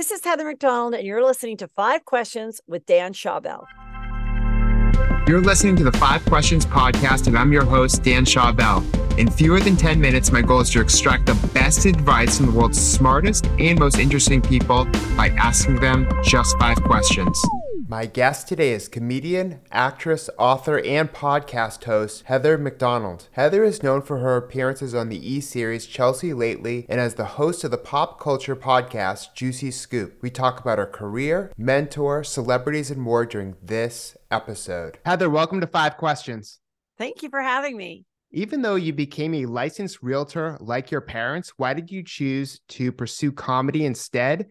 This is Heather McDonald, and you're listening to Five Questions with Dan Schawbel. You're listening to the Five Questions podcast, and I'm your host, Dan Schawbel. In fewer than 10 minutes, my goal is to extract the best advice from the world's smartest and most interesting people by asking them just five questions. My guest today is comedian, actress, author, and podcast host Heather McDonald. Heather is known for her appearances on the E series Chelsea Lately and as the host of the pop culture podcast Juicy Scoop. We talk about her career, mentor, celebrities, and more during this episode. Heather, welcome to Five Questions. Thank you for having me. Even though you became a licensed realtor like your parents, why did you choose to pursue comedy instead?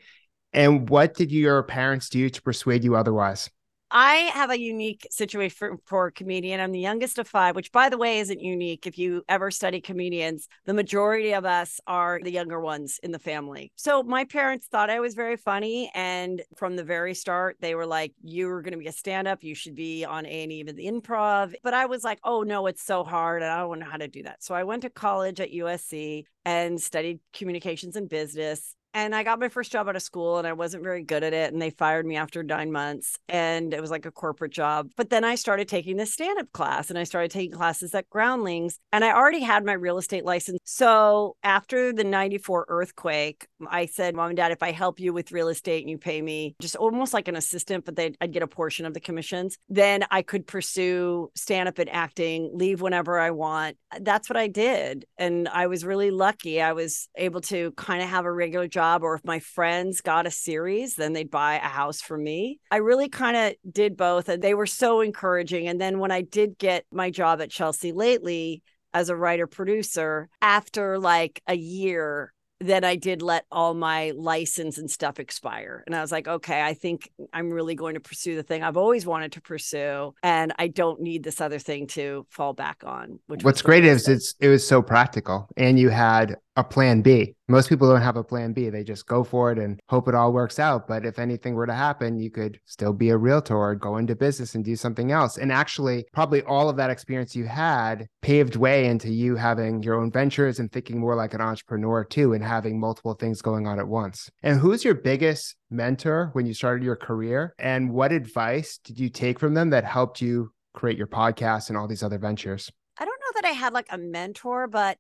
And what did your parents do to persuade you otherwise? I have a unique situation for, for, a comedian. I'm the youngest of five, which, by the way, isn't unique. If you ever study comedians, the majority of us are the younger ones in the family. So my parents thought I was very funny, and from the very start, they were like, "You are going to be a stand-up. You should be on A and E, the improv." But I was like, "Oh no, it's so hard, and I don't know how to do that." So I went to college at USC and studied communications and business and I got my first job out of school and I wasn't very good at it. And they fired me after nine months. And it was like a corporate job. But then I started taking this stand up class and I started taking classes at Groundlings. And I already had my real estate license. So after the 94 earthquake, I said, Mom and Dad, if I help you with real estate and you pay me just almost like an assistant, but I'd get a portion of the commissions, then I could pursue stand up and acting, leave whenever I want. That's what I did. And I was really lucky. I was able to kind of have a regular job job or if my friends got a series, then they'd buy a house for me. I really kind of did both and they were so encouraging. And then when I did get my job at Chelsea lately as a writer producer, after like a year, then I did let all my license and stuff expire. And I was like, okay, I think I'm really going to pursue the thing I've always wanted to pursue. And I don't need this other thing to fall back on. Which What's great is it's it was so practical and you had a plan B. Most people don't have a plan B. They just go for it and hope it all works out. But if anything were to happen, you could still be a realtor or go into business and do something else. And actually, probably all of that experience you had paved way into you having your own ventures and thinking more like an entrepreneur too, and having multiple things going on at once. And who's your biggest mentor when you started your career? And what advice did you take from them that helped you create your podcast and all these other ventures? I don't know that I had like a mentor, but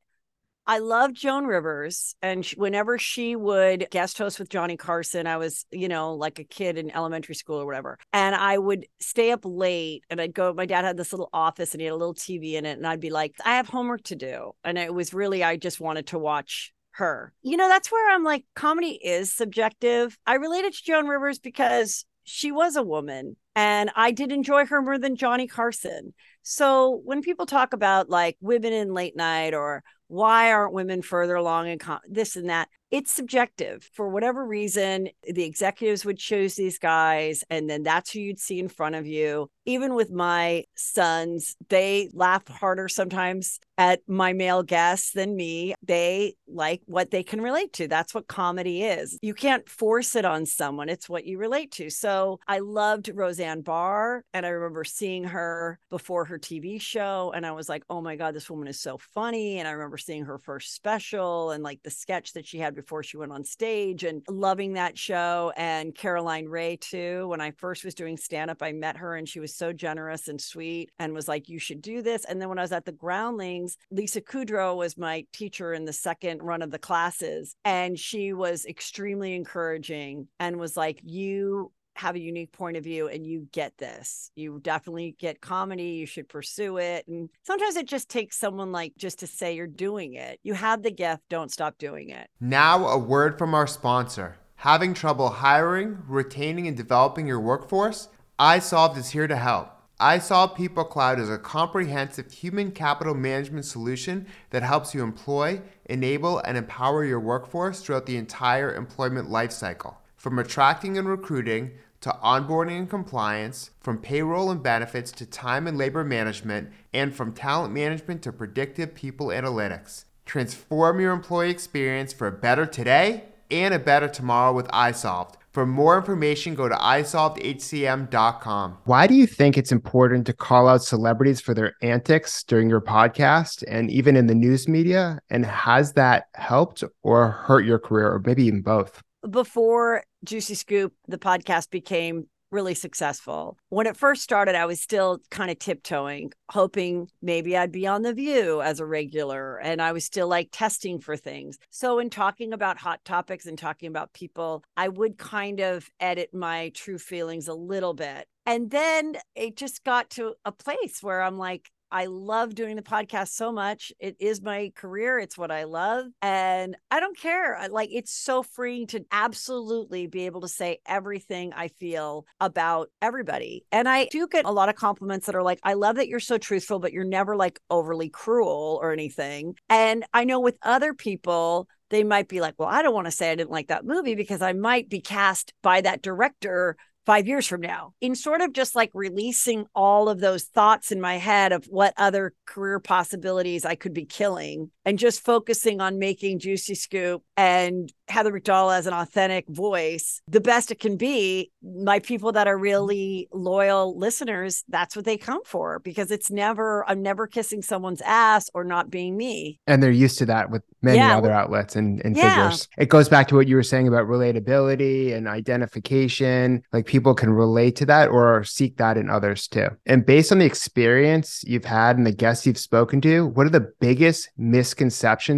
I love Joan Rivers. And whenever she would guest host with Johnny Carson, I was, you know, like a kid in elementary school or whatever. And I would stay up late and I'd go, my dad had this little office and he had a little TV in it. And I'd be like, I have homework to do. And it was really, I just wanted to watch her. You know, that's where I'm like, comedy is subjective. I related to Joan Rivers because she was a woman and I did enjoy her more than Johnny Carson. So when people talk about like women in late night or why aren't women further along in com- this and that it's subjective. For whatever reason the executives would choose these guys and then that's who you'd see in front of you. Even with my sons they laugh harder sometimes at my male guests than me. They like what they can relate to. That's what comedy is. You can't force it on someone. It's what you relate to. So i loved roseanne barr and i remember seeing her before her tv show and i was like oh my god this woman is so funny. And i remember seeing her first special and like the sketch that she had before she went on stage and loving that show. And Caroline Rhea, too. When I first was doing stand up, I met her and she was so generous and sweet and was like, you should do this. And then when I was at the Groundlings, Lisa Kudrow was my teacher in the second run of the classes. And she was extremely encouraging and was like, you have a unique point of view and you get this. You definitely get comedy. You should pursue it. And sometimes it just takes someone like just to say you're doing it. You have the gift, don't stop doing it. Now, a word from our sponsor. Having trouble hiring, retaining, and developing your workforce? iSolved is here to help. iSolved People Cloud is a comprehensive human capital management solution that helps you employ, enable, and empower your workforce throughout the entire employment lifecycle. From attracting and recruiting to onboarding and compliance, from payroll and benefits to time and labor management, and from talent management to predictive people analytics. Transform your employee experience for a better today and a better tomorrow with iSolved. For more information, go to isolvedhcm.com. Why do you think it's important to call out celebrities for their antics during your podcast and even in the news media? And has that helped or hurt your career, or maybe even both? Before Juicy Scoop, the podcast became really successful. When it first started, I was still kind of tiptoeing, hoping maybe I'd be on The View as a regular. And I was still like testing for things. So, in talking about hot topics and talking about people, I would kind of edit my true feelings a little bit. And then it just got to a place where I'm like, I love doing the podcast so much. It is my career. It's what I love. And I don't care. I, like it's so freeing to absolutely be able to say everything I feel about everybody. And I do get a lot of compliments that are like, I love that you're so truthful, but you're never like overly cruel or anything. And I know with other people, they might be like, well, I don't want to say I didn't like that movie because I might be cast by that director five years from now in sort of just like releasing all of those thoughts in my head of what other career possibilities I could be killing and just focusing on making Juicy Scoop and Heather McDonald as an authentic voice the best it can be. My people that are really loyal listeners, that's what they come for because it's never, I'm never kissing someone's ass or not being me. And they're used to that with many yeah, other outlets and, and yeah. figures. It goes back to what you were saying about relatability and identification. Like people people can relate to that or seek that in others too. And based on the experience you've had and the guests you've spoken to, what are the biggest misconceptions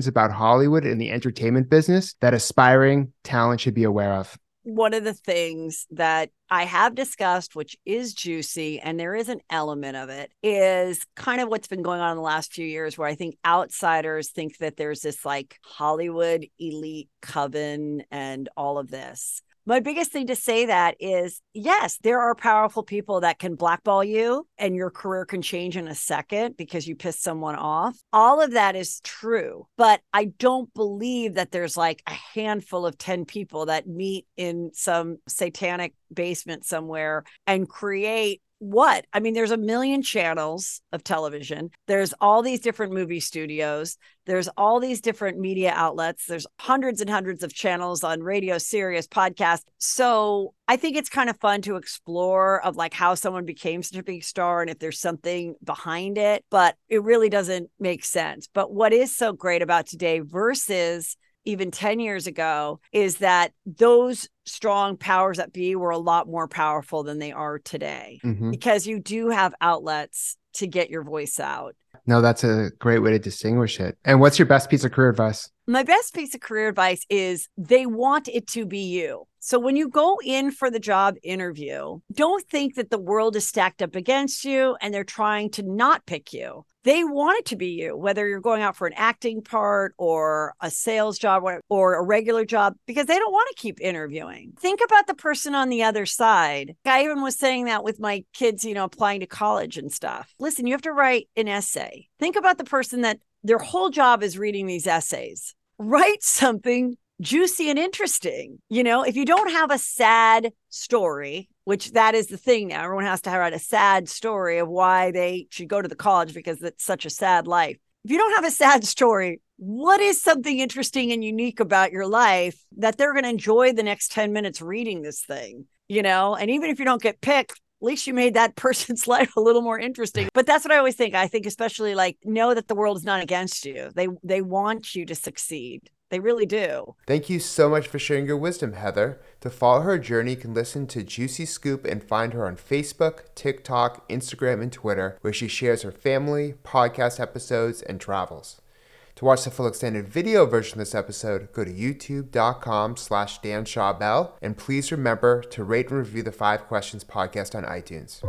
about Hollywood and the entertainment business that aspiring talent should be aware of? One of the things that I have discussed, which is juicy, and there is an element of it, is kind of what's been going on in the last few years, where I think outsiders think that there's this like Hollywood elite coven and all of this my biggest thing to say that is yes, there are powerful people that can blackball you and your career can change in a second because you pissed someone off. All of that is true. But I don't believe that there's like a handful of 10 people that meet in some satanic basement somewhere and create what? I mean, there's a million channels of television. There's all these different movie studios. There's all these different media outlets. There's hundreds and hundreds of channels on radio, Sirius, podcast. So I think it's kind of fun to explore of like how someone became such a big star and if there's something behind it, but it really doesn't make sense. But what is so great about today versus even 10 years ago is that those strong powers that be were a lot more powerful than they are today mm-hmm. because you do have outlets to get your voice out. No, that's a great way to distinguish it. And what's your best piece of career advice? My best piece of career advice is they want it to be you. So when you go in for the job interview, don't think that the world is stacked up against you and they're trying to not pick you. They want it to be you, whether you're going out for an acting part or a sales job or a regular job, because they don't want to keep interviewing. Think about the person on the other side. I even was saying that with my kids, you know, applying to college and stuff. Listen, you have to write an essay. Think about the person that their whole job is reading these essays. Write something juicy and interesting. You know, if you don't have a sad story, which that is the thing now, everyone has to write a sad story of why they should go to the college because it's such a sad life. If you don't have a sad story, what is something interesting and unique about your life that they're going to enjoy the next 10 minutes reading this thing? You know, and even if you don't get picked, at least you made that person's life a little more interesting. But that's what I always think. I think especially like know that the world is not against you. They they want you to succeed. They really do. Thank you so much for sharing your wisdom, Heather. To follow her journey, you can listen to Juicy Scoop and find her on Facebook, TikTok, Instagram, and Twitter, where she shares her family, podcast episodes, and travels. To watch the full extended video version of this episode, go to youtube.com slash Dan Schawbel, and please remember to rate and review the Five Questions podcast on iTunes.